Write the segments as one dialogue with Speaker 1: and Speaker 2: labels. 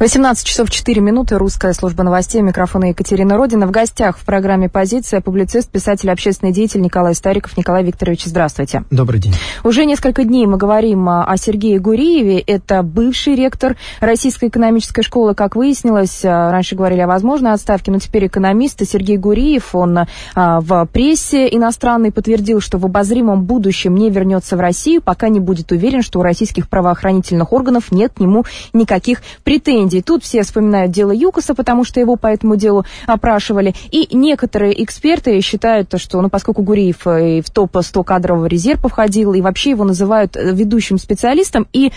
Speaker 1: 18 часов 4 минуты. Русская служба новостей. Микрофона Екатерина Родина. В гостях в программе «Позиция» публицист, писатель, общественный деятель Николай Стариков. Николай Викторович, здравствуйте.
Speaker 2: Добрый день.
Speaker 1: Уже несколько дней мы говорим а, о Сергее Гуриеве. Это бывший ректор Российской экономической школы. Как выяснилось, а, раньше говорили о возможной отставке, но теперь экономист Сергей Гуриев, он а, в прессе иностранной подтвердил, что в обозримом будущем не вернется в Россию, пока не будет уверен, что у российских правоохранительных органов нет к нему никаких претензий Индии. Тут все вспоминают дело Юкоса, потому что его по этому делу опрашивали. И некоторые эксперты считают, что, ну, поскольку Гуриев э, в топ-100 кадрового резерва входил, и вообще его называют э, ведущим специалистом, и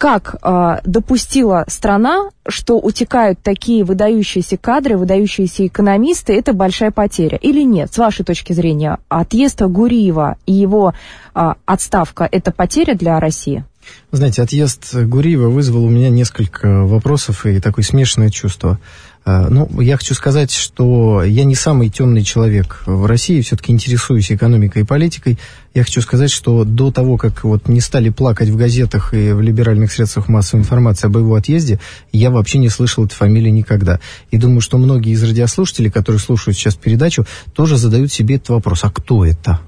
Speaker 1: как э, допустила страна, что утекают такие выдающиеся кадры, выдающиеся экономисты, это большая потеря или нет? С вашей точки зрения, отъезд Гуриева и его э, отставка – это потеря для России?
Speaker 2: Знаете, отъезд Гуриева вызвал у меня несколько вопросов и такое смешанное чувство. А, ну, я хочу сказать, что я не самый темный человек в России, все-таки интересуюсь экономикой и политикой. Я хочу сказать, что до того, как вот не стали плакать в газетах и в либеральных средствах массовой информации об его отъезде, я вообще не слышал этой фамилии никогда. И думаю, что многие из радиослушателей, которые слушают сейчас передачу, тоже задают себе этот вопрос, а кто это?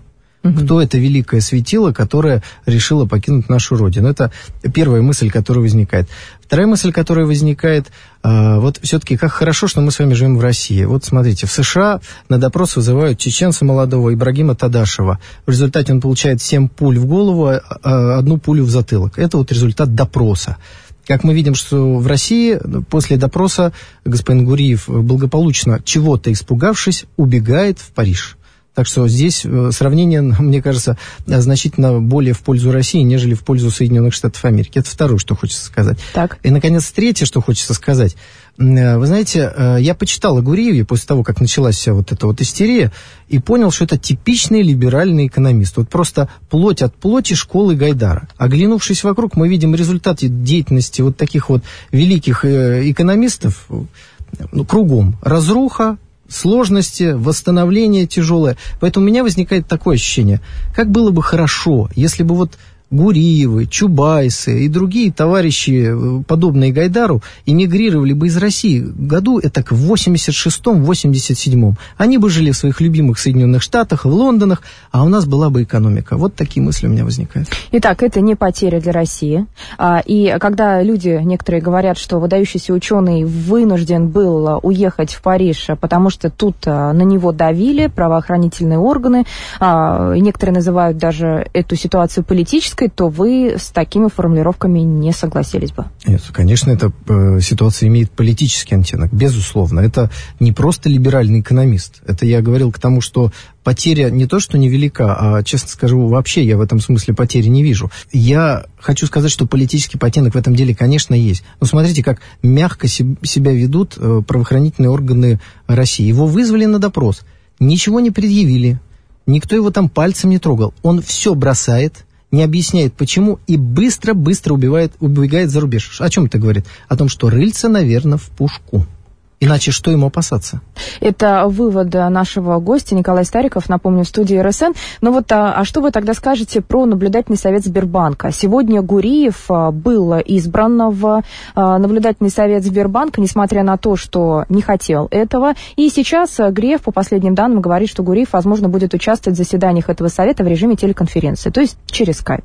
Speaker 2: Угу. Кто это великое светило, которое решило покинуть нашу Родину? Это первая мысль, которая возникает. Вторая мысль, которая возникает, э, вот все-таки как хорошо, что мы с вами живем в России. Вот смотрите, в США на допрос вызывают чеченца молодого Ибрагима Тадашева. В результате он получает 7 пуль в голову, а одну пулю в затылок. Это вот результат допроса. Как мы видим, что в России после допроса господин Гуриев благополучно, чего-то испугавшись, убегает в Париж. Так что здесь э, сравнение, мне кажется, значительно более в пользу России, нежели в пользу Соединенных Штатов Америки. Это второе, что хочется сказать.
Speaker 1: Так.
Speaker 2: И, наконец, третье, что хочется сказать. Э, вы знаете, э, я почитал о Гуриеве после того, как началась вся вот эта вот истерия, и понял, что это типичный либеральный экономист. Вот просто плоть от плоти школы Гайдара. Оглянувшись вокруг, мы видим результаты деятельности вот таких вот великих экономистов ну, кругом. Разруха, сложности, восстановление тяжелое. Поэтому у меня возникает такое ощущение, как было бы хорошо, если бы вот Гуриевы, Чубайсы и другие товарищи, э, подобные Гайдару, эмигрировали бы из России году это к 86-87. Они бы жили в своих любимых Соединенных Штатах, в Лондонах, а у нас была бы экономика. Вот такие мысли у меня возникают.
Speaker 1: Итак, это не потеря для России. А, и когда люди, некоторые говорят, что выдающийся ученый вынужден был уехать в Париж, потому что тут а, на него давили правоохранительные органы, а, некоторые называют даже эту ситуацию политической, политической, то вы с такими формулировками не согласились бы.
Speaker 2: Нет, конечно, эта э, ситуация имеет политический оттенок, безусловно. Это не просто либеральный экономист. Это я говорил к тому, что потеря не то, что невелика, а, честно скажу, вообще я в этом смысле потери не вижу. Я хочу сказать, что политический оттенок в этом деле, конечно, есть. Но смотрите, как мягко себя ведут э, правоохранительные органы России. Его вызвали на допрос, ничего не предъявили, никто его там пальцем не трогал. Он все бросает, не объясняет почему и быстро-быстро убивает, убегает за рубеж. О чем это говорит? О том, что рыльца, наверное, в пушку. Иначе что ему опасаться?
Speaker 1: Это вывод нашего гостя Николай Стариков, напомню, в студии РСН. Но вот а, а что вы тогда скажете про наблюдательный совет Сбербанка? Сегодня Гуриев а, был избран в а, наблюдательный совет Сбербанка, несмотря на то, что не хотел этого. И сейчас а, Греф, по последним данным, говорит, что Гуриев, возможно, будет участвовать в заседаниях этого совета в режиме телеконференции, то есть через скайп.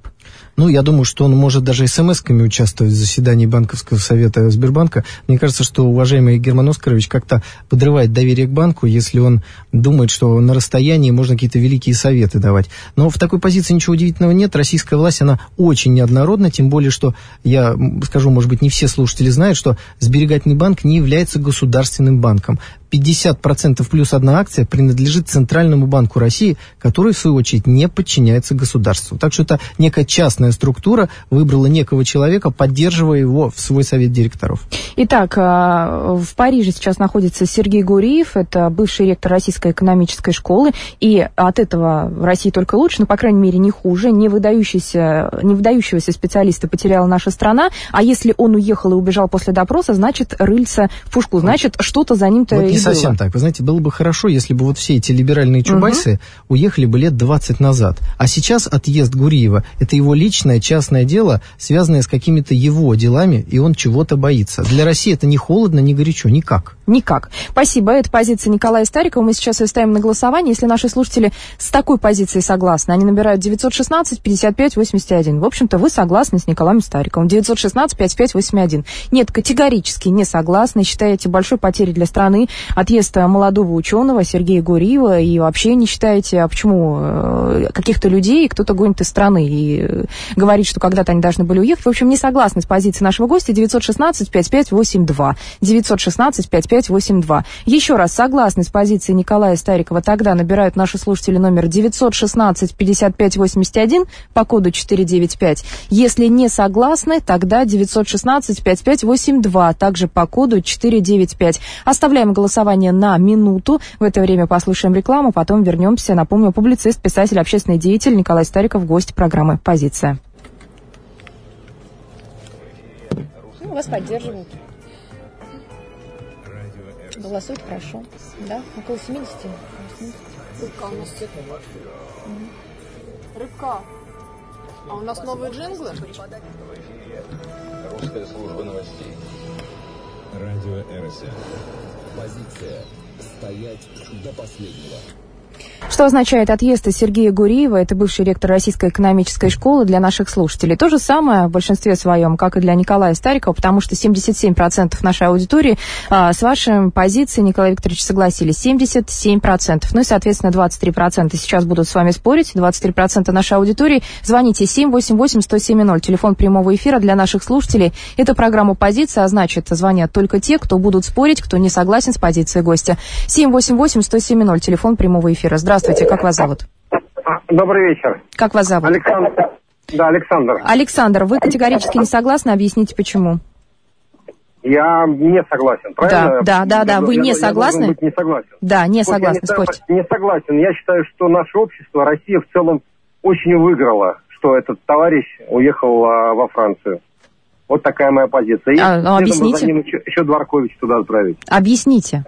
Speaker 2: Ну, я думаю, что он может даже смс-ками участвовать в заседании банковского совета Сбербанка. Мне кажется, что уважаемый Герман Оскарович как-то подрывает доверие к банку, если он думает, что на расстоянии можно какие-то великие советы давать. Но в такой позиции ничего удивительного нет. Российская власть, она очень неоднородна, тем более, что я скажу, может быть, не все слушатели знают, что сберегательный банк не является государственным банком. 50% плюс одна акция принадлежит Центральному банку России, который, в свою очередь, не подчиняется государству. Так что это некая частная структура выбрала некого человека, поддерживая его в свой совет директоров.
Speaker 1: Итак, а, в Париже сейчас находится Сергей Гуриев, это бывший ректор Российской экономической школы, и от этого в России только лучше, но, по крайней мере, не хуже. Не, выдающийся, не выдающегося специалиста потеряла наша страна, а если он уехал и убежал после допроса, значит, рыльца в пушку, значит, что-то за ним-то
Speaker 2: вот не совсем было. так. Вы знаете, было бы хорошо, если бы вот все эти либеральные чубайсы угу. уехали бы лет 20 назад. А сейчас отъезд Гуриева – это его личное, частное дело, связанное с какими-то его делами, и он чего-то боится. Для России это не холодно, не горячо, никак.
Speaker 1: Никак. Спасибо. Это позиция Николая Старикова. Мы сейчас ее ставим на голосование. Если наши слушатели с такой позицией согласны, они набирают 916 55 81. В общем-то, вы согласны с Николаем Стариковым. 916 55 81. Нет, категорически не согласны. Считаете большой потерей для страны отъезд молодого ученого Сергея Гуриева и вообще не считаете, а почему э, каких-то людей кто-то гонит из страны и э, говорит, что когда-то они должны были уехать. В общем, не согласны с позицией нашего гостя. 916 55 82. 916 55 5582. Еще раз, согласны с позицией Николая Старикова, тогда набирают наши слушатели номер 916 5581 по коду 495. Если не согласны, тогда 916 5582, также по коду 495. Оставляем голосование на минуту. В это время послушаем рекламу, потом вернемся. Напомню, публицист, писатель, общественный деятель Николай Стариков, гость программы «Позиция». Ну, вас поддерживают. Голосуют хорошо. Да, около 70. 70.
Speaker 3: Рыбка у нас Рыбка. А у нас новые джинглы?
Speaker 4: Русская служба новостей. Радио РСМ. Позиция. Стоять до последнего.
Speaker 1: Что означает отъезд Сергея Гуриева, это бывший ректор Российской экономической школы для наших слушателей. То же самое в большинстве своем, как и для Николая Старикова, потому что 77% нашей аудитории а, с вашей позицией, Николай Викторович, согласились. 77%. Ну и, соответственно, 23% сейчас будут с вами спорить. 23% нашей аудитории. Звоните 788-107-0. Телефон прямого эфира для наших слушателей. Это программа «Позиция», а значит, звонят только те, кто будут спорить, кто не согласен с позицией гостя. 788-107-0. Телефон прямого эфира. Здравствуйте, как вас зовут?
Speaker 5: Добрый вечер.
Speaker 1: Как вас зовут?
Speaker 5: Александр. Да, Александр.
Speaker 1: Александр, вы категорически не согласны, объясните почему.
Speaker 5: Я не согласен, правильно?
Speaker 1: Да, да, да, да. Вы
Speaker 5: я,
Speaker 1: не
Speaker 5: я
Speaker 1: согласны?
Speaker 5: быть не согласен.
Speaker 1: Да, не
Speaker 5: вот
Speaker 1: согласны,
Speaker 5: не,
Speaker 1: спорьте.
Speaker 5: Не согласен. Я считаю, что наше общество, Россия в целом очень выиграла, что этот товарищ уехал а, во Францию. Вот такая моя позиция. И
Speaker 1: а, ну, объясните.
Speaker 5: За ним еще, еще Дворкович туда отправить.
Speaker 1: Объясните.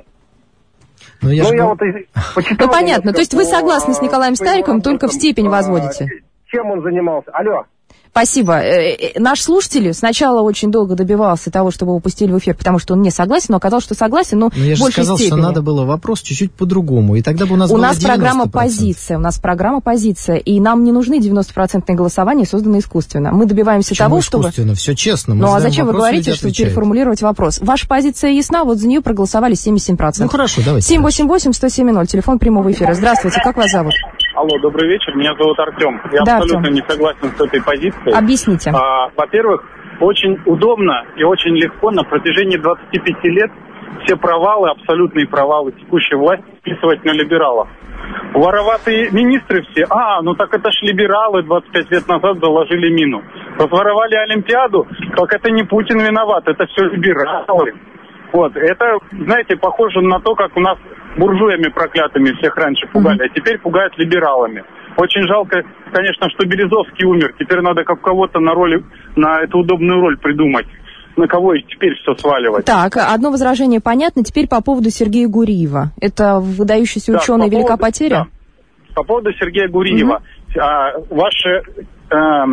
Speaker 5: Ну, я, ну, я вот
Speaker 1: почитал, ну, понятно. То есть вы согласны с Николаем Стариковым, только в степень возводите?
Speaker 5: Чем он занимался? Алло.
Speaker 1: Спасибо. Э, э, наш слушатель сначала очень долго добивался того, чтобы его пустили в эфир, потому что он не согласен, но оказалось, что согласен, но, но
Speaker 2: я
Speaker 1: же
Speaker 2: сказал,
Speaker 1: степени.
Speaker 2: что надо было вопрос чуть-чуть по-другому, и тогда бы у нас
Speaker 1: У нас 90%. программа «Позиция», у нас программа «Позиция», и нам не нужны 90% голосования, созданные искусственно. Мы добиваемся
Speaker 2: Почему
Speaker 1: того,
Speaker 2: чтобы... искусственно? Все честно.
Speaker 1: Мы ну а зачем вы говорите, чтобы переформулировать вопрос? Ваша позиция ясна, вот за нее проголосовали 77%.
Speaker 2: Ну хорошо, давайте.
Speaker 1: 788-107-0, телефон прямого эфира. Здравствуйте, как вас зовут?
Speaker 6: Алло, добрый вечер, меня зовут Артем. Я
Speaker 1: да,
Speaker 6: абсолютно
Speaker 1: Артем.
Speaker 6: не согласен с этой позицией.
Speaker 1: Объясните.
Speaker 6: А, во-первых, очень удобно и очень легко на протяжении 25 лет все провалы, абсолютные провалы текущей власти списывать на либералов. Вороватые министры все, а, ну так это ж либералы 25 лет назад заложили мину. Разворовали Олимпиаду, как это не Путин виноват, это все либералы. Вот, это, знаете, похоже на то, как у нас буржуями проклятыми всех раньше пугали, а теперь пугают либералами. Очень жалко, конечно, что Березовский умер. Теперь надо как кого-то на роли, на эту удобную роль придумать. На кого теперь все сваливать.
Speaker 1: Так, одно возражение понятно. Теперь по поводу Сергея Гуриева. Это выдающийся
Speaker 6: да,
Speaker 1: ученый,
Speaker 6: по
Speaker 1: велика
Speaker 6: поводу,
Speaker 1: потеря?
Speaker 6: Да. По поводу Сергея Гуриева. Угу. А, ваши, э,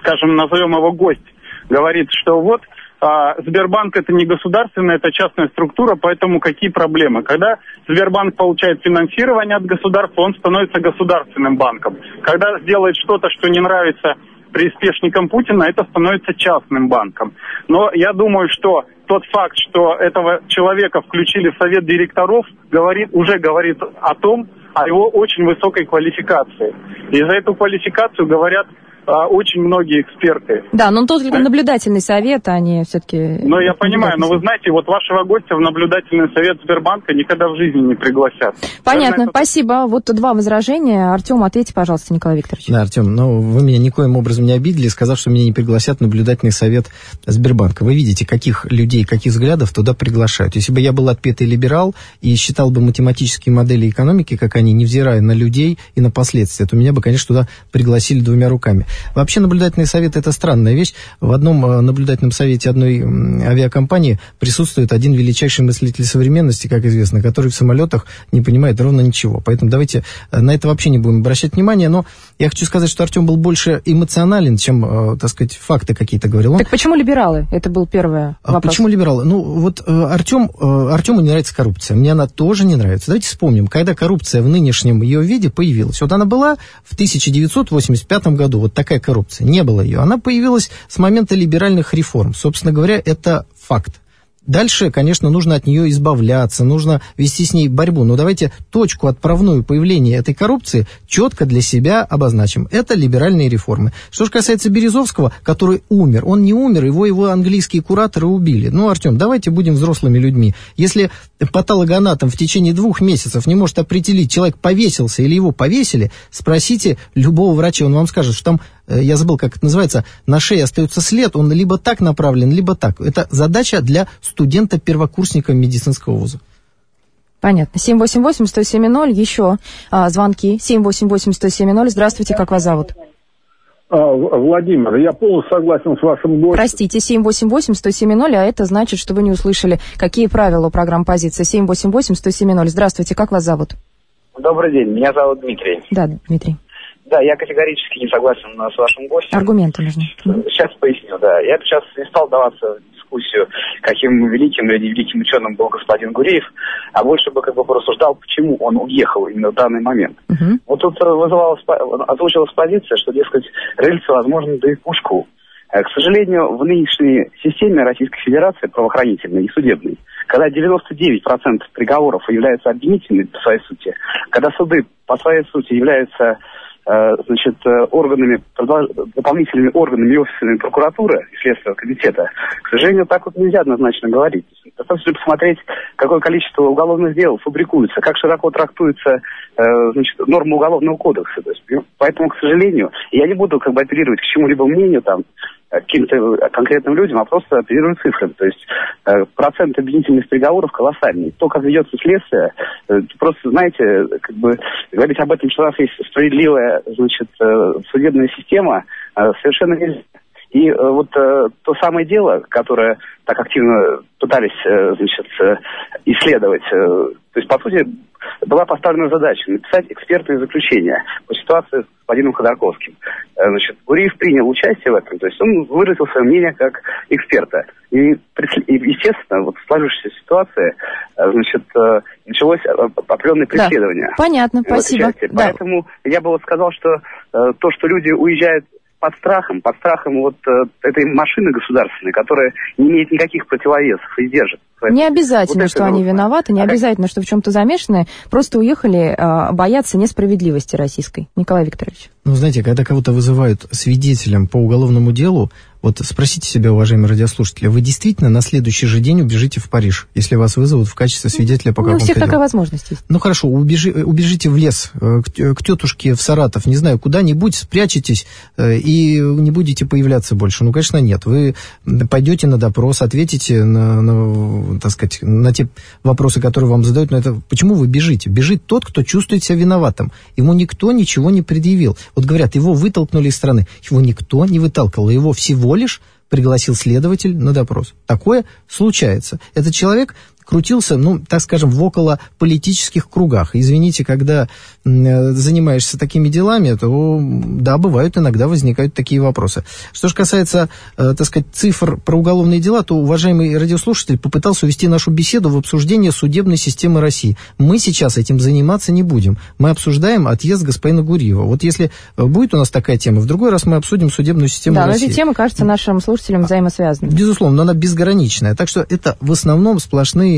Speaker 6: скажем, назовем его гость, говорит, что вот а, Сбербанк это не государственная, это частная структура, поэтому какие проблемы? Когда Сбербанк получает финансирование от государства, он становится государственным банком. Когда сделает что-то, что не нравится приспешникам Путина, это становится частным банком. Но я думаю, что тот факт, что этого человека включили в совет директоров, говорит, уже говорит о том, о его очень высокой квалификации. И за эту квалификацию говорят а, очень многие эксперты.
Speaker 1: Да, но тут только наблюдательный совет, а не все-таки...
Speaker 6: Ну, я понимаю, но вы знаете, вот вашего гостя в наблюдательный совет Сбербанка никогда в жизни не пригласят.
Speaker 1: Понятно, это... спасибо. Вот два возражения. Артем, ответьте, пожалуйста, Николай Викторович.
Speaker 2: Да, Артем, ну, вы меня никоим образом не обидели, сказав, что меня не пригласят в наблюдательный совет Сбербанка. Вы видите, каких людей, каких взглядов туда приглашают. Если бы я был отпетый либерал и считал бы математические модели экономики, как они, невзирая на людей и на последствия, то меня бы, конечно, туда пригласили двумя руками. Вообще наблюдательный совет – это странная вещь. В одном э, наблюдательном совете одной авиакомпании присутствует один величайший мыслитель современности, как известно, который в самолетах не понимает ровно ничего. Поэтому давайте э, на это вообще не будем обращать внимание. Но я хочу сказать, что Артем был больше эмоционален, чем, э, так сказать, факты какие-то говорил. Он...
Speaker 1: Так почему либералы? Это был первый а вопрос.
Speaker 2: Почему либералы? Ну, вот Артем, Артему не нравится коррупция. Мне она тоже не нравится. Давайте вспомним, когда коррупция в нынешнем ее виде появилась. Вот она была в 1985 году, вот такая коррупция. Не было ее. Она появилась с момента либеральных реформ. Собственно говоря, это факт. Дальше, конечно, нужно от нее избавляться, нужно вести с ней борьбу. Но давайте точку отправную появления этой коррупции четко для себя обозначим. Это либеральные реформы. Что же касается Березовского, который умер, он не умер, его его английские кураторы убили. Ну, Артем, давайте будем взрослыми людьми. Если патологоанатом в течение двух месяцев не может определить, человек повесился или его повесили, спросите любого врача, он вам скажет, что там я забыл, как это называется, на шее остается след, он либо так направлен, либо так. Это задача для студента-первокурсника медицинского вуза.
Speaker 1: Понятно. 788-107-0, еще а, звонки. 788-107-0. Здравствуйте, как вас зовут?
Speaker 7: А, Владимир, я полностью согласен с вашим гостем.
Speaker 1: Простите, 788-107-0, а это значит, что вы не услышали, какие правила у программы «Позиция». 788-107-0. Здравствуйте, как вас зовут?
Speaker 8: Добрый день, меня зовут Дмитрий.
Speaker 1: Да, Дмитрий.
Speaker 8: Да, я категорически не согласен э, с вашим гостем.
Speaker 1: Аргументы нужны.
Speaker 8: Сейчас поясню, да. Я сейчас не стал даваться в дискуссию, каким великим или невеликим ученым был господин Гуреев, а больше бы как бы порассуждал, почему он уехал именно в данный момент. Uh-huh. Вот тут э, вызывалась, озвучилась позиция, что, дескать, рельсы, возможно, да и пушку. Э, к сожалению, в нынешней системе Российской Федерации правоохранительной и судебной, когда 99% приговоров являются обвинительными по своей сути, когда суды по своей сути являются Э, значит, э, органами, дополнительными органами и офисами прокуратуры и Следственного комитета, к сожалению, так вот нельзя однозначно говорить. Достаточно посмотреть, какое количество уголовных дел фабрикуется, как широко трактуется э, значит, норма уголовного кодекса. То есть, поэтому, к сожалению, я не буду как бы апеллировать к чему-либо мнению там, каким-то конкретным людям, а просто оперирую цифрами. То есть э, процент обвинительных приговоров колоссальный. То, как ведется следствие, э, просто, знаете, как бы говорить об этом, что у нас есть справедливая, значит, э, судебная система, э, совершенно нельзя. И э, вот э, то самое дело, которое так активно пытались, э, значит, э, исследовать, э, то есть, по сути, была поставлена задача написать экспертное заключение по ситуации с господином Ходорковским. Э, значит, Гуриев принял участие в этом, то есть он выразил свое мнение как эксперта. И, естественно, вот в сложившейся ситуации, э, значит, э, началось определенное преследование.
Speaker 1: Да. Понятно, спасибо. Да.
Speaker 8: Поэтому я бы вот сказал, что то, что люди уезжают под страхом, под страхом вот этой машины государственной, которая не имеет никаких противовесов и держит.
Speaker 1: Не обязательно, вот что они нужно. виноваты, не а обязательно, что в чем-то замешаны, просто уехали э, бояться несправедливости российской. Николай Викторович.
Speaker 2: Ну, знаете, когда кого-то вызывают свидетелем по уголовному делу, вот спросите себя, уважаемые радиослушатели, вы действительно на следующий же день убежите в Париж, если вас вызовут в качестве свидетеля по какому-то
Speaker 1: Ну, у всех такая возможность есть.
Speaker 2: Ну, хорошо, убежи, убежите в лес, э, к, к тетушке в Саратов, не знаю, куда-нибудь, спрячетесь э, и не будете появляться больше. Ну, конечно, нет. Вы пойдете на допрос, ответите на, на, так сказать, на те вопросы, которые вам задают. Но это почему вы бежите? Бежит тот, кто чувствует себя виноватым. Ему никто ничего не предъявил. Вот говорят, его вытолкнули из страны. Его никто не выталкивал. Его всего лишь пригласил следователь на допрос. Такое случается. Этот человек крутился, ну, так скажем, в около политических кругах. Извините, когда э, занимаешься такими делами, то, да, бывают, иногда возникают такие вопросы. Что же касается, э, так сказать, цифр про уголовные дела, то уважаемый радиослушатель попытался увести нашу беседу в обсуждение судебной системы России. Мы сейчас этим заниматься не будем. Мы обсуждаем отъезд господина Гуриева. Вот если э, будет у нас такая тема, в другой раз мы обсудим судебную систему
Speaker 1: да,
Speaker 2: России.
Speaker 1: Да, но эти темы кажутся нашим слушателям взаимосвязанными.
Speaker 2: Безусловно, но она безграничная. Так что это в основном сплошные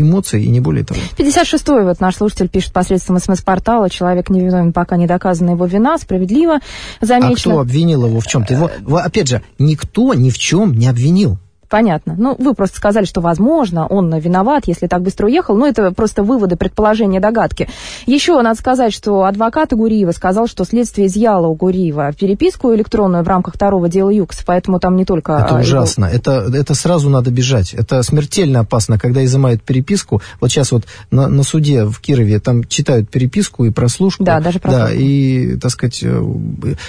Speaker 2: эмоции и не более того.
Speaker 1: 56-й вот наш слушатель пишет посредством СМС-портала, человек невиновен, пока не доказана его вина, справедливо замечено.
Speaker 2: А кто обвинил его в чем-то? Его, опять же, никто ни в чем не обвинил.
Speaker 1: Понятно. Ну, вы просто сказали, что, возможно, он виноват, если так быстро уехал. Но это просто выводы, предположения, догадки. Еще надо сказать, что адвокат Гуриева сказал, что следствие изъяло у Гуриева переписку электронную в рамках второго дела ЮКС, поэтому там не только...
Speaker 2: Это
Speaker 1: а,
Speaker 2: ужасно. Его... Это, это сразу надо бежать. Это смертельно опасно, когда изымают переписку. Вот сейчас вот на, на суде в Кирове там читают переписку и прослушку.
Speaker 1: Да, даже прослушку.
Speaker 2: Да, и, так сказать, э,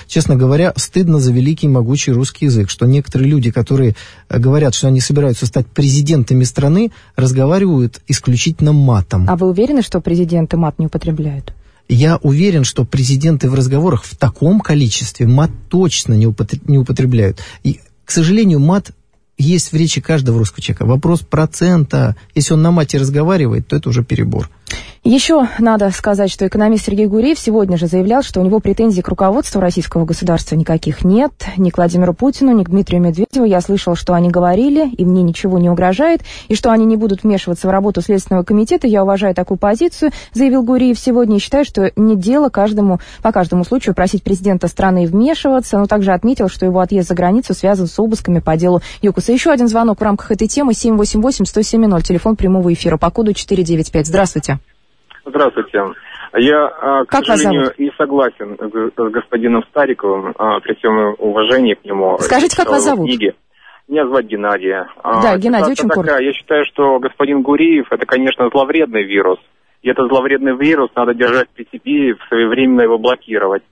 Speaker 2: честно говоря, стыдно за великий могучий русский язык, что некоторые люди, которые говорят, что они собираются стать президентами страны, разговаривают исключительно матом.
Speaker 1: А вы уверены, что президенты мат не употребляют?
Speaker 2: Я уверен, что президенты в разговорах в таком количестве мат точно не, употребляют. И, к сожалению, мат есть в речи каждого русского человека. Вопрос процента. Если он на мате разговаривает, то это уже перебор.
Speaker 1: Еще надо сказать, что экономист Сергей Гуриев сегодня же заявлял, что у него претензий к руководству российского государства никаких нет. Ни к Владимиру Путину, ни к Дмитрию Медведеву. Я слышал, что они говорили, и мне ничего не угрожает, и что они не будут вмешиваться в работу Следственного комитета. Я уважаю такую позицию, заявил Гуриев сегодня, и считаю, что не дело каждому, по каждому случаю просить президента страны вмешиваться, но также отметил, что его отъезд за границу связан с обысками по делу ЮКОСа. Еще один звонок в рамках этой темы 788-107-0, телефон прямого эфира по коду 495. Здравствуйте.
Speaker 9: Здравствуйте. Я, а, к как сожалению, не согласен с господином Стариковым а, при всем уважении к нему.
Speaker 1: Скажите, как вас зовут? Книги.
Speaker 9: Меня зовут Геннадий.
Speaker 1: А, да, Геннадий, очень коротко.
Speaker 9: Я считаю, что господин Гуриев, это, конечно, зловредный вирус. И этот зловредный вирус надо держать при себе и своевременно его блокировать.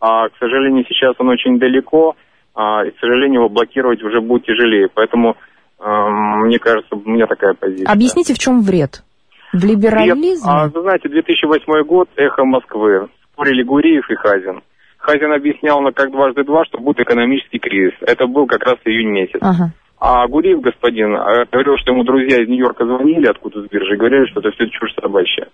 Speaker 9: А, к сожалению, сейчас он очень далеко, а, и, к сожалению, его блокировать уже будет тяжелее. Поэтому, а, мне кажется, у меня такая позиция.
Speaker 1: Объясните, в чем вред? В либерализме?
Speaker 9: А, вы знаете, 2008 год, эхо Москвы. Спорили Гуриев и Хазин. Хазин объяснял на как дважды два, что будет экономический кризис. Это был как раз июнь месяц. Ага. А Гуриев, господин, а, говорил, что ему друзья из Нью-Йорка звонили откуда с биржи и говорили, что это все чушь собачья.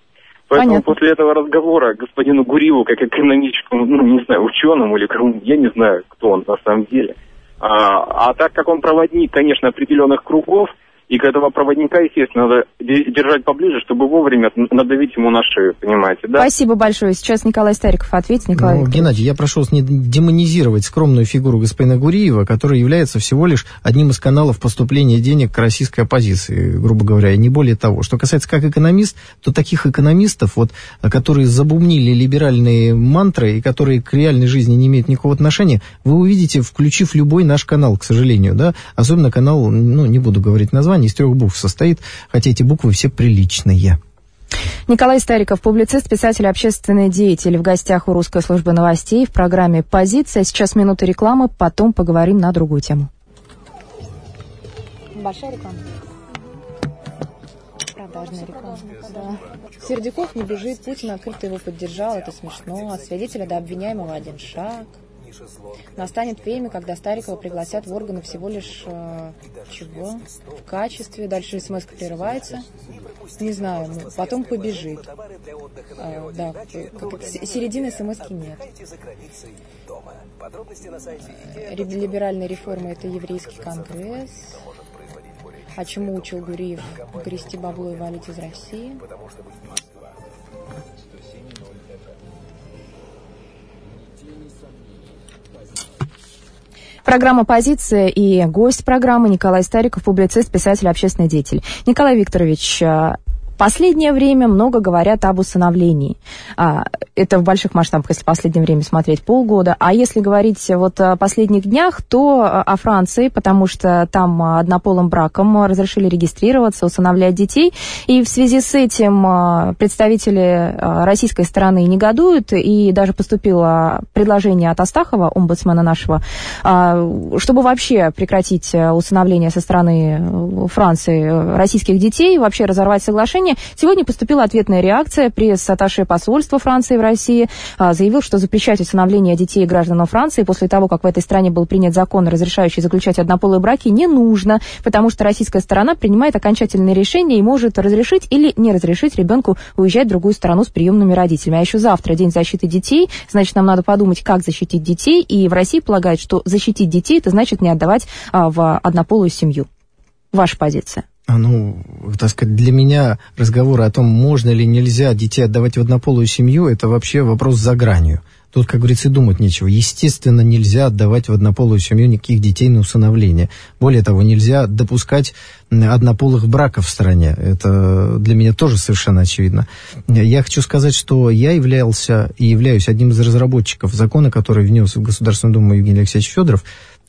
Speaker 9: Поэтому Понятно. после этого разговора господину Гуриеву, как экономическому, ну, не знаю, ученому или я не знаю, кто он на самом деле. А, а так как он проводник, конечно, определенных кругов, и к этого проводника, естественно, надо держать поближе, чтобы вовремя надавить ему на шею, понимаете, да?
Speaker 1: Спасибо большое. Сейчас Николай Стариков ответит. Николай
Speaker 2: ну, Геннадий, я прошу вас не демонизировать скромную фигуру господина Гуриева, который является всего лишь одним из каналов поступления денег к российской оппозиции, грубо говоря, и не более того. Что касается как экономист, то таких экономистов, вот, которые забумнили либеральные мантры и которые к реальной жизни не имеют никакого отношения, вы увидите, включив любой наш канал, к сожалению, да, особенно канал, ну, не буду говорить название, название из трех букв состоит, хотя эти буквы все приличные.
Speaker 1: Николай Стариков, публицист, писатель, общественный деятель в гостях у русской службы новостей в программе «Позиция». Сейчас минута рекламы, потом поговорим на другую тему. Большая реклама. Продажная реклама. Да. Сердюков не бежит, Путин открыто его поддержал, это смешно. От свидетеля до обвиняемого один шаг. Настанет время, когда Старикова пригласят в органы всего лишь э, чего? В качестве. Дальше смс прерывается. Не знаю, ну, потом побежит. А, да, как, середины смс нет. Э, либеральная реформа – это еврейский конгресс. А чему учил Гуриев? Грести бабло и валить из России? Программа «Позиция» и гость программы Николай Стариков, публицист, писатель, общественный деятель. Николай Викторович, Последнее время много говорят об усыновлении. А, это в больших масштабах, если в последнее время смотреть, полгода. А если говорить вот о последних днях, то о Франции, потому что там однополым браком разрешили регистрироваться, усыновлять детей. И в связи с этим а, представители а, российской стороны негодуют, и даже поступило предложение от Астахова, омбудсмена нашего, чтобы вообще прекратить усыновление со стороны Франции российских детей, вообще разорвать соглашение Казани. Сегодня поступила ответная реакция. Пресс-атташе посольства Франции в России а, заявил, что запрещать усыновление детей и граждан Франции после того, как в этой стране был принят закон, разрешающий заключать однополые браки, не нужно, потому что российская сторона принимает окончательное решение и может разрешить или не разрешить ребенку уезжать в другую страну с приемными родителями. А еще завтра День защиты детей, значит, нам надо подумать, как защитить детей. И в России полагают, что защитить детей, это значит не отдавать а, в однополую семью. Ваша позиция?
Speaker 2: А, ну, так сказать, для меня разговоры о том, можно или нельзя детей отдавать в однополую семью, это вообще вопрос за гранью. Тут, как говорится, и думать нечего. Естественно, нельзя отдавать в однополую семью никаких детей на усыновление. Более того, нельзя допускать однополых браков в стране. Это для меня тоже совершенно очевидно. Я хочу сказать, что я являлся и являюсь одним из разработчиков закона, который внес в Государственную Думу Евгений Алексеевич Федоров,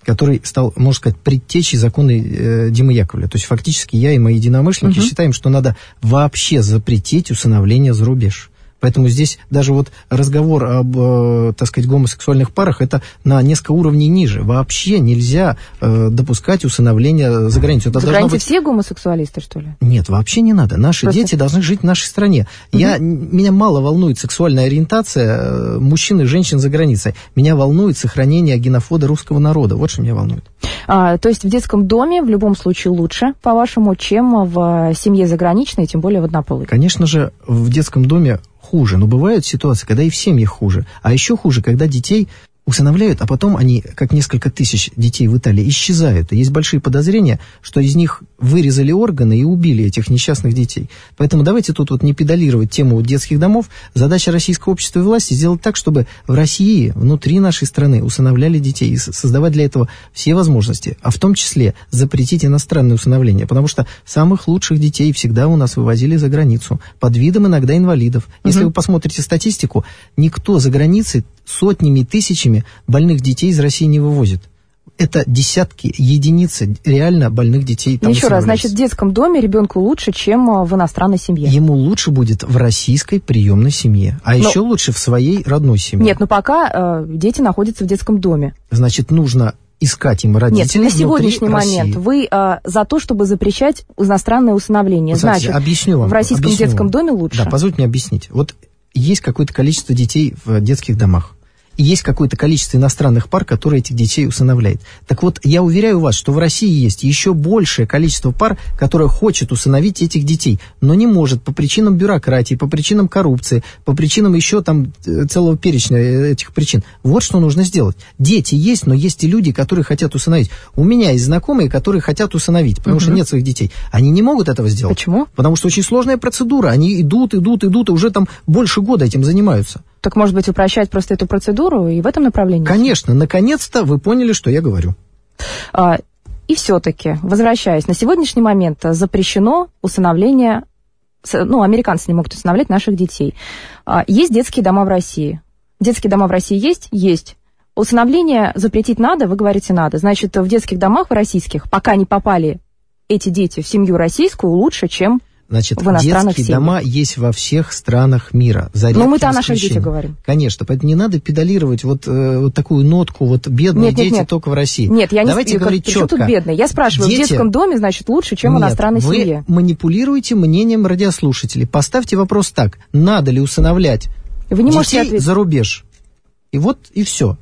Speaker 2: который стал, можно сказать, предтечей закона э, Димы Яковля. То есть фактически я и мои единомышленники угу. считаем, что надо вообще запретить усыновление за рубеж. Поэтому здесь даже вот разговор об, э, так сказать, гомосексуальных парах, это на несколько уровней ниже. Вообще нельзя э, допускать усыновление за границу. Это
Speaker 1: за границей быть... все гомосексуалисты, что ли?
Speaker 2: Нет, вообще не надо. Наши Просто... дети должны жить в нашей стране. Угу. Я, меня мало волнует сексуальная ориентация э, мужчин и женщин за границей. Меня волнует сохранение генофода русского народа. Вот что меня волнует.
Speaker 1: А, то есть в детском доме в любом случае лучше, по-вашему, чем в семье заграничной, тем более в однополой?
Speaker 2: Конечно же, в детском доме хуже. Но бывают ситуации, когда и в семьях хуже. А еще хуже, когда детей усыновляют, а потом они, как несколько тысяч детей в Италии, исчезают. И есть большие подозрения, что из них вырезали органы и убили этих несчастных детей. Поэтому давайте тут вот не педалировать тему детских домов. Задача российского общества и власти сделать так, чтобы в России, внутри нашей страны, усыновляли детей и создавать для этого все возможности, а в том числе запретить иностранное усыновление, потому что самых лучших детей всегда у нас вывозили за границу, под видом иногда инвалидов. Если угу. вы посмотрите статистику, никто за границей сотнями, тысячами больных детей из России не вывозит. Это десятки, единицы реально больных детей.
Speaker 1: Там Еще раз, значит, в детском доме ребенку лучше, чем а, в иностранной семье.
Speaker 2: Ему лучше будет в российской приемной семье, а Но... еще лучше в своей родной семье.
Speaker 1: Нет, но пока э, дети находятся в детском доме.
Speaker 2: Значит, нужно искать им родителей.
Speaker 1: Нет, на сегодняшний момент вы а, за то, чтобы запрещать иностранное усыновление. Значит,
Speaker 2: объясню вам,
Speaker 1: в российском
Speaker 2: объясню
Speaker 1: детском
Speaker 2: вам.
Speaker 1: доме лучше.
Speaker 2: Да, позвольте мне объяснить. Вот есть какое-то количество детей в детских домах есть какое-то количество иностранных пар, которые этих детей усыновляют. Так вот, я уверяю вас, что в России есть еще большее количество пар, которое хочет усыновить этих детей, но не может по причинам бюрократии, по причинам коррупции, по причинам еще там э, целого перечня э, этих причин. Вот что нужно сделать. Дети есть, но есть и люди, которые хотят усыновить. У меня есть знакомые, которые хотят усыновить, потому угу. что нет своих детей. Они не могут этого сделать.
Speaker 1: Почему?
Speaker 2: Потому что очень сложная процедура. Они идут, идут, идут, и уже там больше года этим занимаются.
Speaker 1: Так, может быть, упрощать просто эту процедуру и в этом направлении?
Speaker 2: Конечно, наконец-то вы поняли, что я говорю.
Speaker 1: А, и все-таки, возвращаясь, на сегодняшний момент запрещено усыновление, ну, американцы не могут усыновлять наших детей. А, есть детские дома в России. Детские дома в России есть? Есть. Усыновление запретить надо, вы говорите надо. Значит, в детских домах в российских, пока не попали эти дети в семью российскую, лучше, чем
Speaker 2: Значит, детские семьях. дома есть во всех странах мира.
Speaker 1: За Но мы-то о наших детях говорим.
Speaker 2: Конечно, поэтому не надо педалировать вот, э, вот такую нотку, вот бедные нет, дети нет, только в России.
Speaker 1: Нет, я Давайте не говорить четко. тут бедные? Я спрашиваю, дети... в детском доме, значит, лучше, чем нет, в иностранной
Speaker 2: вы
Speaker 1: семье.
Speaker 2: манипулируете мнением радиослушателей. Поставьте вопрос так. Надо ли усыновлять вы не детей за рубеж? И вот и все.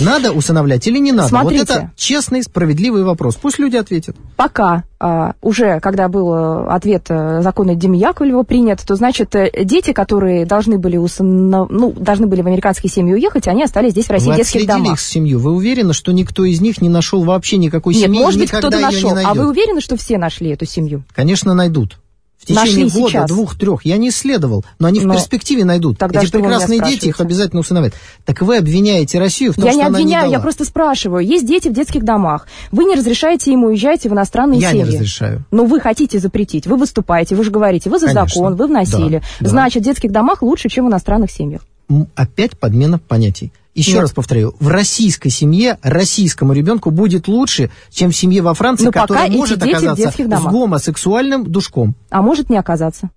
Speaker 2: Надо усыновлять или не надо?
Speaker 1: Смотрите.
Speaker 2: Вот это честный, справедливый вопрос. Пусть люди ответят.
Speaker 1: Пока а, уже, когда был э, ответ э, закона Димы Яковлева принят, то, значит, э, дети, которые должны были, усынов... ну, должны были в американские семьи уехать, они остались здесь, в России,
Speaker 2: Вы
Speaker 1: детских домах.
Speaker 2: их семью. Вы уверены, что никто из них не нашел вообще никакой
Speaker 1: Нет,
Speaker 2: семьи?
Speaker 1: Нет, может быть, кто-то нашел. А вы уверены, что все нашли эту семью?
Speaker 2: Конечно, найдут течение Нашли года, двух-трех. Я не исследовал, но они но в перспективе найдут.
Speaker 1: Тогда
Speaker 2: Эти прекрасные дети их обязательно усыновят. Так вы обвиняете Россию в том,
Speaker 1: я
Speaker 2: что
Speaker 1: не
Speaker 2: она
Speaker 1: обвиняю,
Speaker 2: не
Speaker 1: я просто спрашиваю. Есть дети в детских домах. Вы не разрешаете им уезжать в иностранные
Speaker 2: я
Speaker 1: семьи.
Speaker 2: Я не разрешаю.
Speaker 1: Но вы хотите запретить. Вы выступаете, вы же говорите, вы за Конечно. закон, вы вносили. Да, Значит, в детских домах лучше, чем в иностранных семьях.
Speaker 2: Опять подмена понятий. Еще Нет. раз повторю, в российской семье российскому ребенку будет лучше, чем в семье во Франции, Но которая может оказаться с гомосексуальным душком.
Speaker 1: А может не оказаться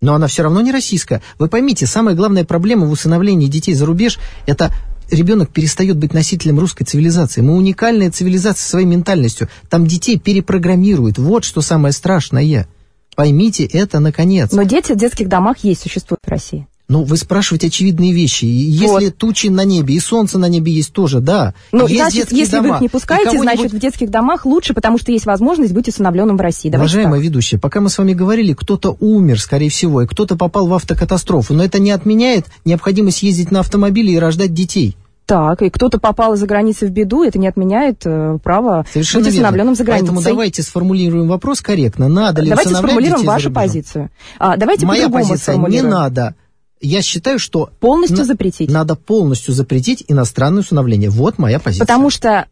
Speaker 2: но она все равно не российская. Вы поймите, самая главная проблема в усыновлении детей за рубеж – это ребенок перестает быть носителем русской цивилизации. Мы уникальная цивилизация своей ментальностью. Там детей перепрограммируют. Вот что самое страшное. Поймите это наконец.
Speaker 1: Но дети в детских домах есть, существуют в России.
Speaker 2: Ну, вы спрашиваете очевидные вещи. Если вот. тучи на небе и солнце на небе есть тоже, да.
Speaker 1: Ну, есть значит, если дома. вы их не пускаете, значит, в детских домах лучше, потому что есть возможность быть усыновленным в России.
Speaker 2: Давайте Уважаемая так. ведущая, пока мы с вами говорили, кто-то умер, скорее всего, и кто-то попал в автокатастрофу, но это не отменяет необходимость ездить на автомобиле и рождать детей.
Speaker 1: Так, и кто-то попал из-за границы в беду, это не отменяет э, право Совершенно быть усыновленным за границей.
Speaker 2: Поэтому давайте сформулируем вопрос корректно. Надо ли
Speaker 1: Давайте сформулируем вашу позицию. А, давайте
Speaker 2: Моя позиция не надо я считаю, что...
Speaker 1: Полностью на, запретить?
Speaker 2: Надо полностью запретить иностранное усыновление. Вот моя позиция.
Speaker 1: Потому что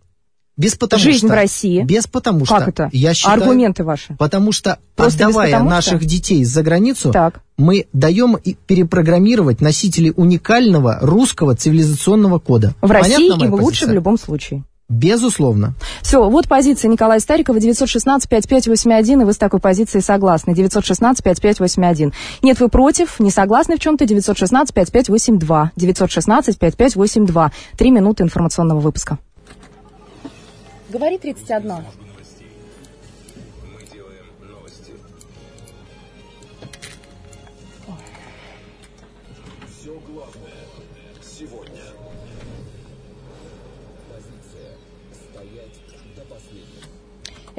Speaker 2: без потому
Speaker 1: Жизнь
Speaker 2: что,
Speaker 1: в России.
Speaker 2: Без потому
Speaker 1: как
Speaker 2: что.
Speaker 1: это?
Speaker 2: Я считаю,
Speaker 1: Аргументы ваши.
Speaker 2: Потому что,
Speaker 1: Просто
Speaker 2: отдавая
Speaker 1: потому
Speaker 2: наших
Speaker 1: что?
Speaker 2: детей за границу,
Speaker 1: так.
Speaker 2: мы даем перепрограммировать носителей уникального русского цивилизационного кода.
Speaker 1: В Понятна России им позиция? лучше в любом случае.
Speaker 2: Безусловно.
Speaker 1: Все, вот позиция Николая Старикова, 916-5581, и вы с такой позицией согласны. 916-5581. Нет, вы против, не согласны в чем-то, 916-5582. 916-5582. Три минуты информационного выпуска. Говори 31.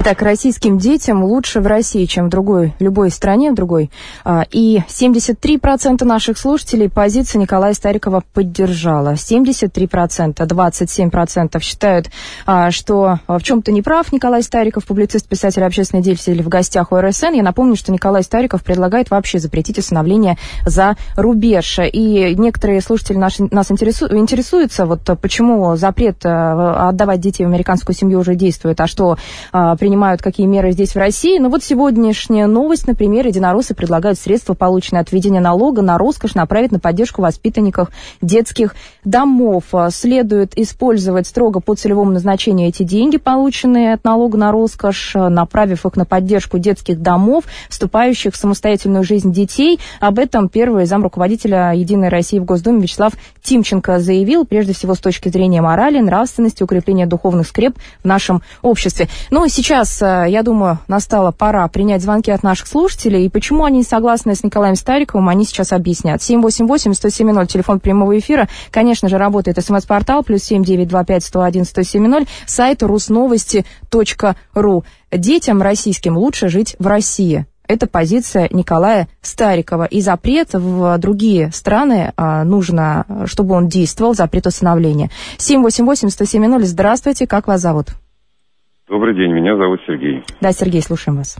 Speaker 1: Так, российским детям лучше в России, чем в другой, любой стране, в другой. А, и 73% наших слушателей позицию Николая Старикова поддержала. 73%, 27% считают, а, что в чем-то не прав Николай Стариков, публицист, писатель, общественный деятель в гостях у РСН. Я напомню, что Николай Стариков предлагает вообще запретить усыновление за рубеж. И некоторые слушатели наши, нас интересу, интересуются, вот почему запрет а, отдавать детей в американскую семью уже действует, а что при принимают какие меры здесь в России. Но вот сегодняшняя новость, например, единороссы предлагают средства, полученные от введения налога на роскошь, направить на поддержку воспитанников детских домов. Следует использовать строго по целевому назначению эти деньги, полученные от налога на роскошь, направив их на поддержку детских домов, вступающих в самостоятельную жизнь детей. Об этом первый зам руководителя «Единой России» в Госдуме Вячеслав Тимченко заявил, прежде всего с точки зрения морали, нравственности, укрепления духовных скреп в нашем обществе. Но сейчас сейчас, э, я думаю, настала пора принять звонки от наших слушателей. И почему они не согласны с Николаем Стариковым, они сейчас объяснят. 788-107-0, телефон прямого эфира. Конечно же, работает смс-портал, плюс 7925-101-107-0, сайт русновости.ру. Детям российским лучше жить в России. Это позиция Николая Старикова. И запрет в другие страны а, нужно, чтобы он действовал, запрет усыновления. 788-107-0, здравствуйте, как вас зовут?
Speaker 10: Добрый день, меня зовут Сергей.
Speaker 1: Да, Сергей, слушаем вас.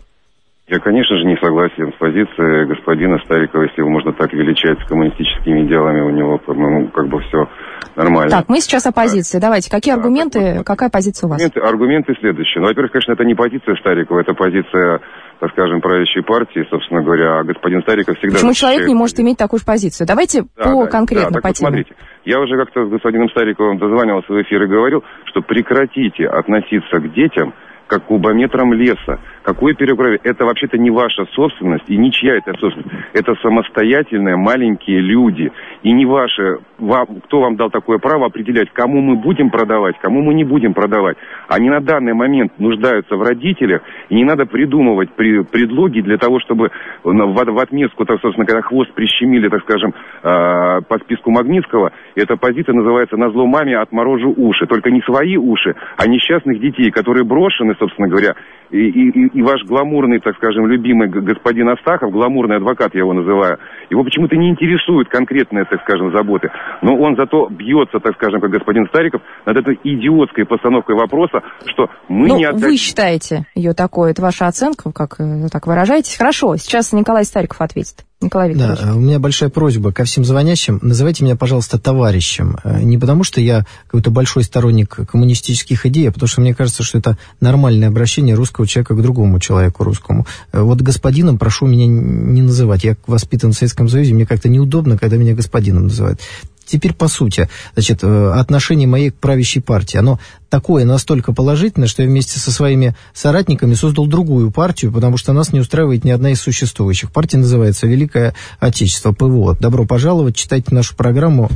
Speaker 10: Я, конечно же, не согласен с позицией господина Старикова, если его можно так величать, с коммунистическими идеалами у него, по-моему, как бы все нормально.
Speaker 1: Так, мы сейчас о позиции. Давайте, какие да, аргументы, так, какая позиция у вас?
Speaker 10: Аргументы, аргументы следующие. Ну, во-первых, конечно, это не позиция Старикова, это позиция так скажем, правящей партии, собственно говоря, а господин Стариков всегда...
Speaker 1: Почему человек не может иметь такую же позицию? Давайте да, по да, конкретно да,
Speaker 10: по вот смотрите, я уже как-то с господином Стариковым дозванивался в эфир и говорил, что прекратите относиться к детям как кубометрам леса. Какое переправление? Это вообще-то не ваша собственность и ничья это собственность. Это самостоятельные маленькие люди. И не ваше, вам, кто вам дал такое право определять, кому мы будем продавать, кому мы не будем продавать. Они на данный момент нуждаются в родителях, и не надо придумывать при, предлоги для того, чтобы в, в отместку, так, собственно, когда хвост прищемили, так скажем, э, по списку Магнитского, эта позиция называется «На зло маме отморожу уши». Только не свои уши, а несчастных детей, которые брошены, собственно говоря, и, и ваш гламурный, так скажем, любимый господин Астахов, гламурный адвокат я его называю, его почему-то не интересуют конкретные, так скажем, заботы. Но он зато бьется, так скажем, как господин Стариков, над этой идиотской постановкой вопроса, что мы
Speaker 1: ну,
Speaker 10: не
Speaker 1: отдадим... вы считаете ее такой, это ваша оценка, как вы так выражаетесь. Хорошо, сейчас Николай Стариков ответит. Николай Викторович.
Speaker 2: Да, у меня большая просьба ко всем звонящим. Называйте меня, пожалуйста, товарищем. Э, не потому, что я какой-то большой сторонник коммунистических идей, а потому что мне кажется, что это нормальное обращение русского человека к другому человеку русскому. Э, вот господином прошу меня не называть. Я воспитан в Советском Союзе, мне как-то неудобно, когда меня господином называют теперь по сути, значит, э, отношение моей к правящей партии, оно такое настолько положительное, что я вместе со своими соратниками создал другую партию, потому что нас не устраивает ни одна из существующих. Партия называется «Великое Отечество», ПВО. Добро пожаловать, читайте нашу программу,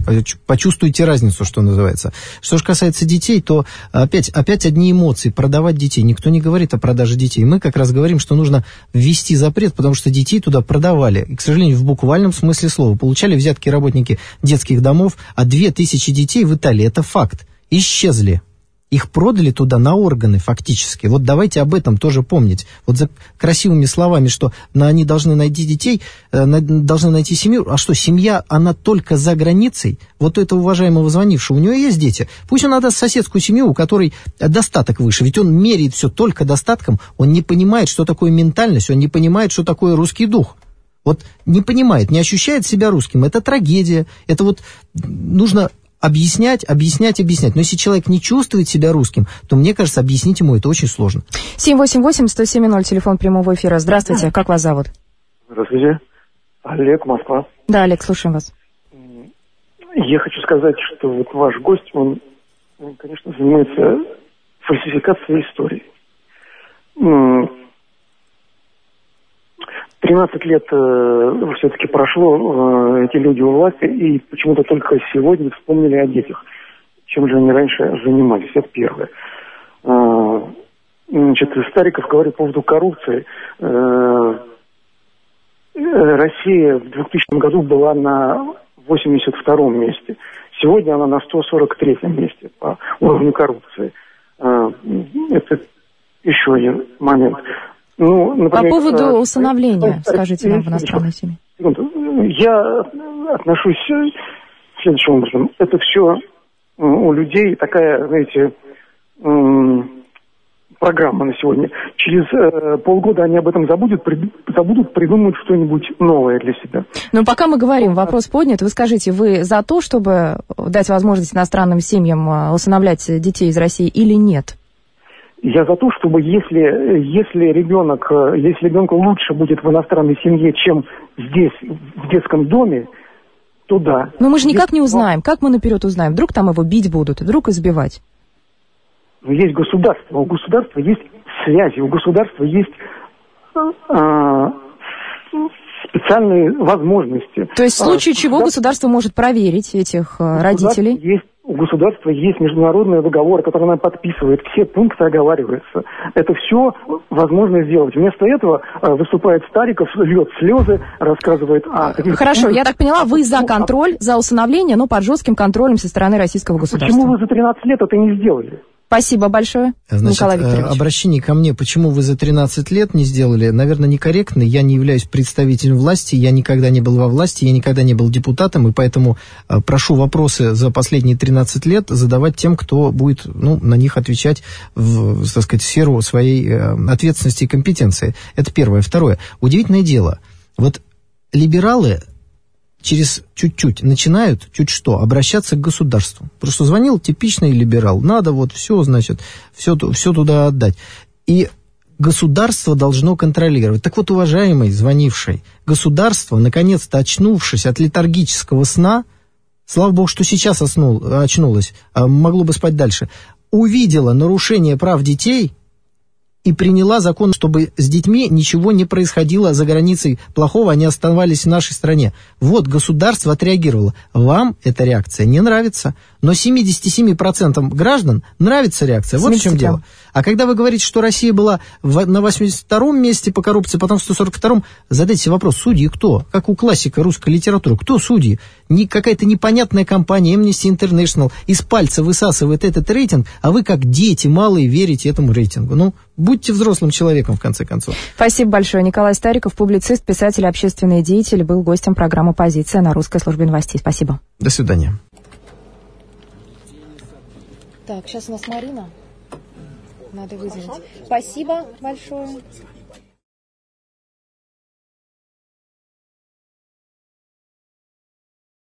Speaker 2: почувствуйте разницу, что называется. Что же касается детей, то опять, опять одни эмоции, продавать детей. Никто не говорит о продаже детей. Мы как раз говорим, что нужно ввести запрет, потому что детей туда продавали. И, к сожалению, в буквальном смысле слова. Получали взятки работники детских домов, а две тысячи детей в Италии, это факт, исчезли. Их продали туда на органы фактически. Вот давайте об этом тоже помнить. Вот за красивыми словами, что они должны найти детей, э, должны найти семью. А что, семья, она только за границей? Вот у этого уважаемого звонившего, у него есть дети. Пусть он отдаст соседскую семью, у которой достаток выше. Ведь он меряет все только достатком. Он не понимает, что такое ментальность, он не понимает, что такое русский дух. Вот не понимает, не ощущает себя русским. Это трагедия. Это вот нужно объяснять, объяснять, объяснять. Но если человек не чувствует себя русским, то, мне кажется, объяснить ему это очень сложно.
Speaker 1: 788-107-0, телефон прямого эфира. Здравствуйте, как вас зовут?
Speaker 11: Здравствуйте. Олег, Москва.
Speaker 1: Да, Олег, слушаем вас.
Speaker 11: Я хочу сказать, что вот ваш гость, он, он конечно, занимается фальсификацией истории. 13 лет э, все-таки прошло, э, эти люди у власти, и почему-то только сегодня вспомнили о детях. Чем же они раньше занимались? Это первое. Э, значит, Стариков говорит по поводу коррупции. Э, Россия в 2000 году была на 82 месте. Сегодня она на 143 месте по уровню коррупции. Э, это еще один момент.
Speaker 1: Ну, например, по поводу э, усыновления, э, скажите нам в иностранной семье.
Speaker 11: Я отношусь следующим образом. Это все у людей такая, знаете, программа на сегодня. Через э, полгода они об этом забудут, при, забудут, придумают что-нибудь новое для себя.
Speaker 1: Но пока мы говорим, вопрос поднят. Вы скажите, вы за то, чтобы дать возможность иностранным семьям усыновлять детей из России или нет?
Speaker 11: Я за то, чтобы если, если ребенок, если ребенку лучше будет в иностранной семье, чем здесь, в детском доме, то да.
Speaker 1: Но мы же никак не узнаем. Как мы наперед узнаем? Вдруг там его бить будут, вдруг избивать?
Speaker 11: Но есть государство, у государства есть связи, у государства есть а, специальные возможности.
Speaker 1: То есть в случае а, чего государство может проверить этих а, родителей?
Speaker 11: Есть у государства есть международные договоры, которые она подписывает, все пункты оговариваются. Это все возможно сделать. Вместо этого э, выступает Стариков, льет слезы, рассказывает о...
Speaker 1: Хорошо, я так поняла, вы за контроль, за усыновление, но под жестким контролем со стороны российского государства.
Speaker 11: Почему вы за 13 лет это не сделали?
Speaker 1: Спасибо большое,
Speaker 2: Значит, Николай Викторович. Обращение ко мне, почему вы за 13 лет не сделали, наверное, некорректно. Я не являюсь представителем власти, я никогда не был во власти, я никогда не был депутатом, и поэтому э, прошу вопросы за последние 13 лет задавать тем, кто будет ну, на них отвечать в, так сказать, сферу своей э, ответственности и компетенции. Это первое. Второе. Удивительное дело. Вот либералы через чуть-чуть начинают, чуть что, обращаться к государству. Просто звонил типичный либерал, надо вот все, значит, все, все туда отдать. И государство должно контролировать. Так вот, уважаемый звонивший, государство, наконец-то очнувшись от летаргического сна, слава богу, что сейчас оснул, очнулось, а могло бы спать дальше, увидела нарушение прав детей – и приняла закон, чтобы с детьми ничего не происходило за границей плохого, они оставались в нашей стране. Вот государство отреагировало. Вам эта реакция не нравится, но 77% граждан нравится реакция. Вот в чем дело. А когда вы говорите, что Россия была в, на 82-м месте по коррупции, потом в 142-м, задайте себе вопрос, судьи кто? Как у классика русской литературы, кто судьи? Не, какая-то непонятная компания Amnesty International из пальца высасывает этот рейтинг, а вы как дети малые верите этому рейтингу. Ну, будьте взрослым человеком, в конце концов.
Speaker 1: Спасибо большое. Николай Стариков, публицист, писатель, общественный деятель, был гостем программы «Позиция» на русской службе новостей. Спасибо.
Speaker 2: До свидания.
Speaker 1: Так, сейчас у нас Марина. Надо вызвать. Спасибо большое.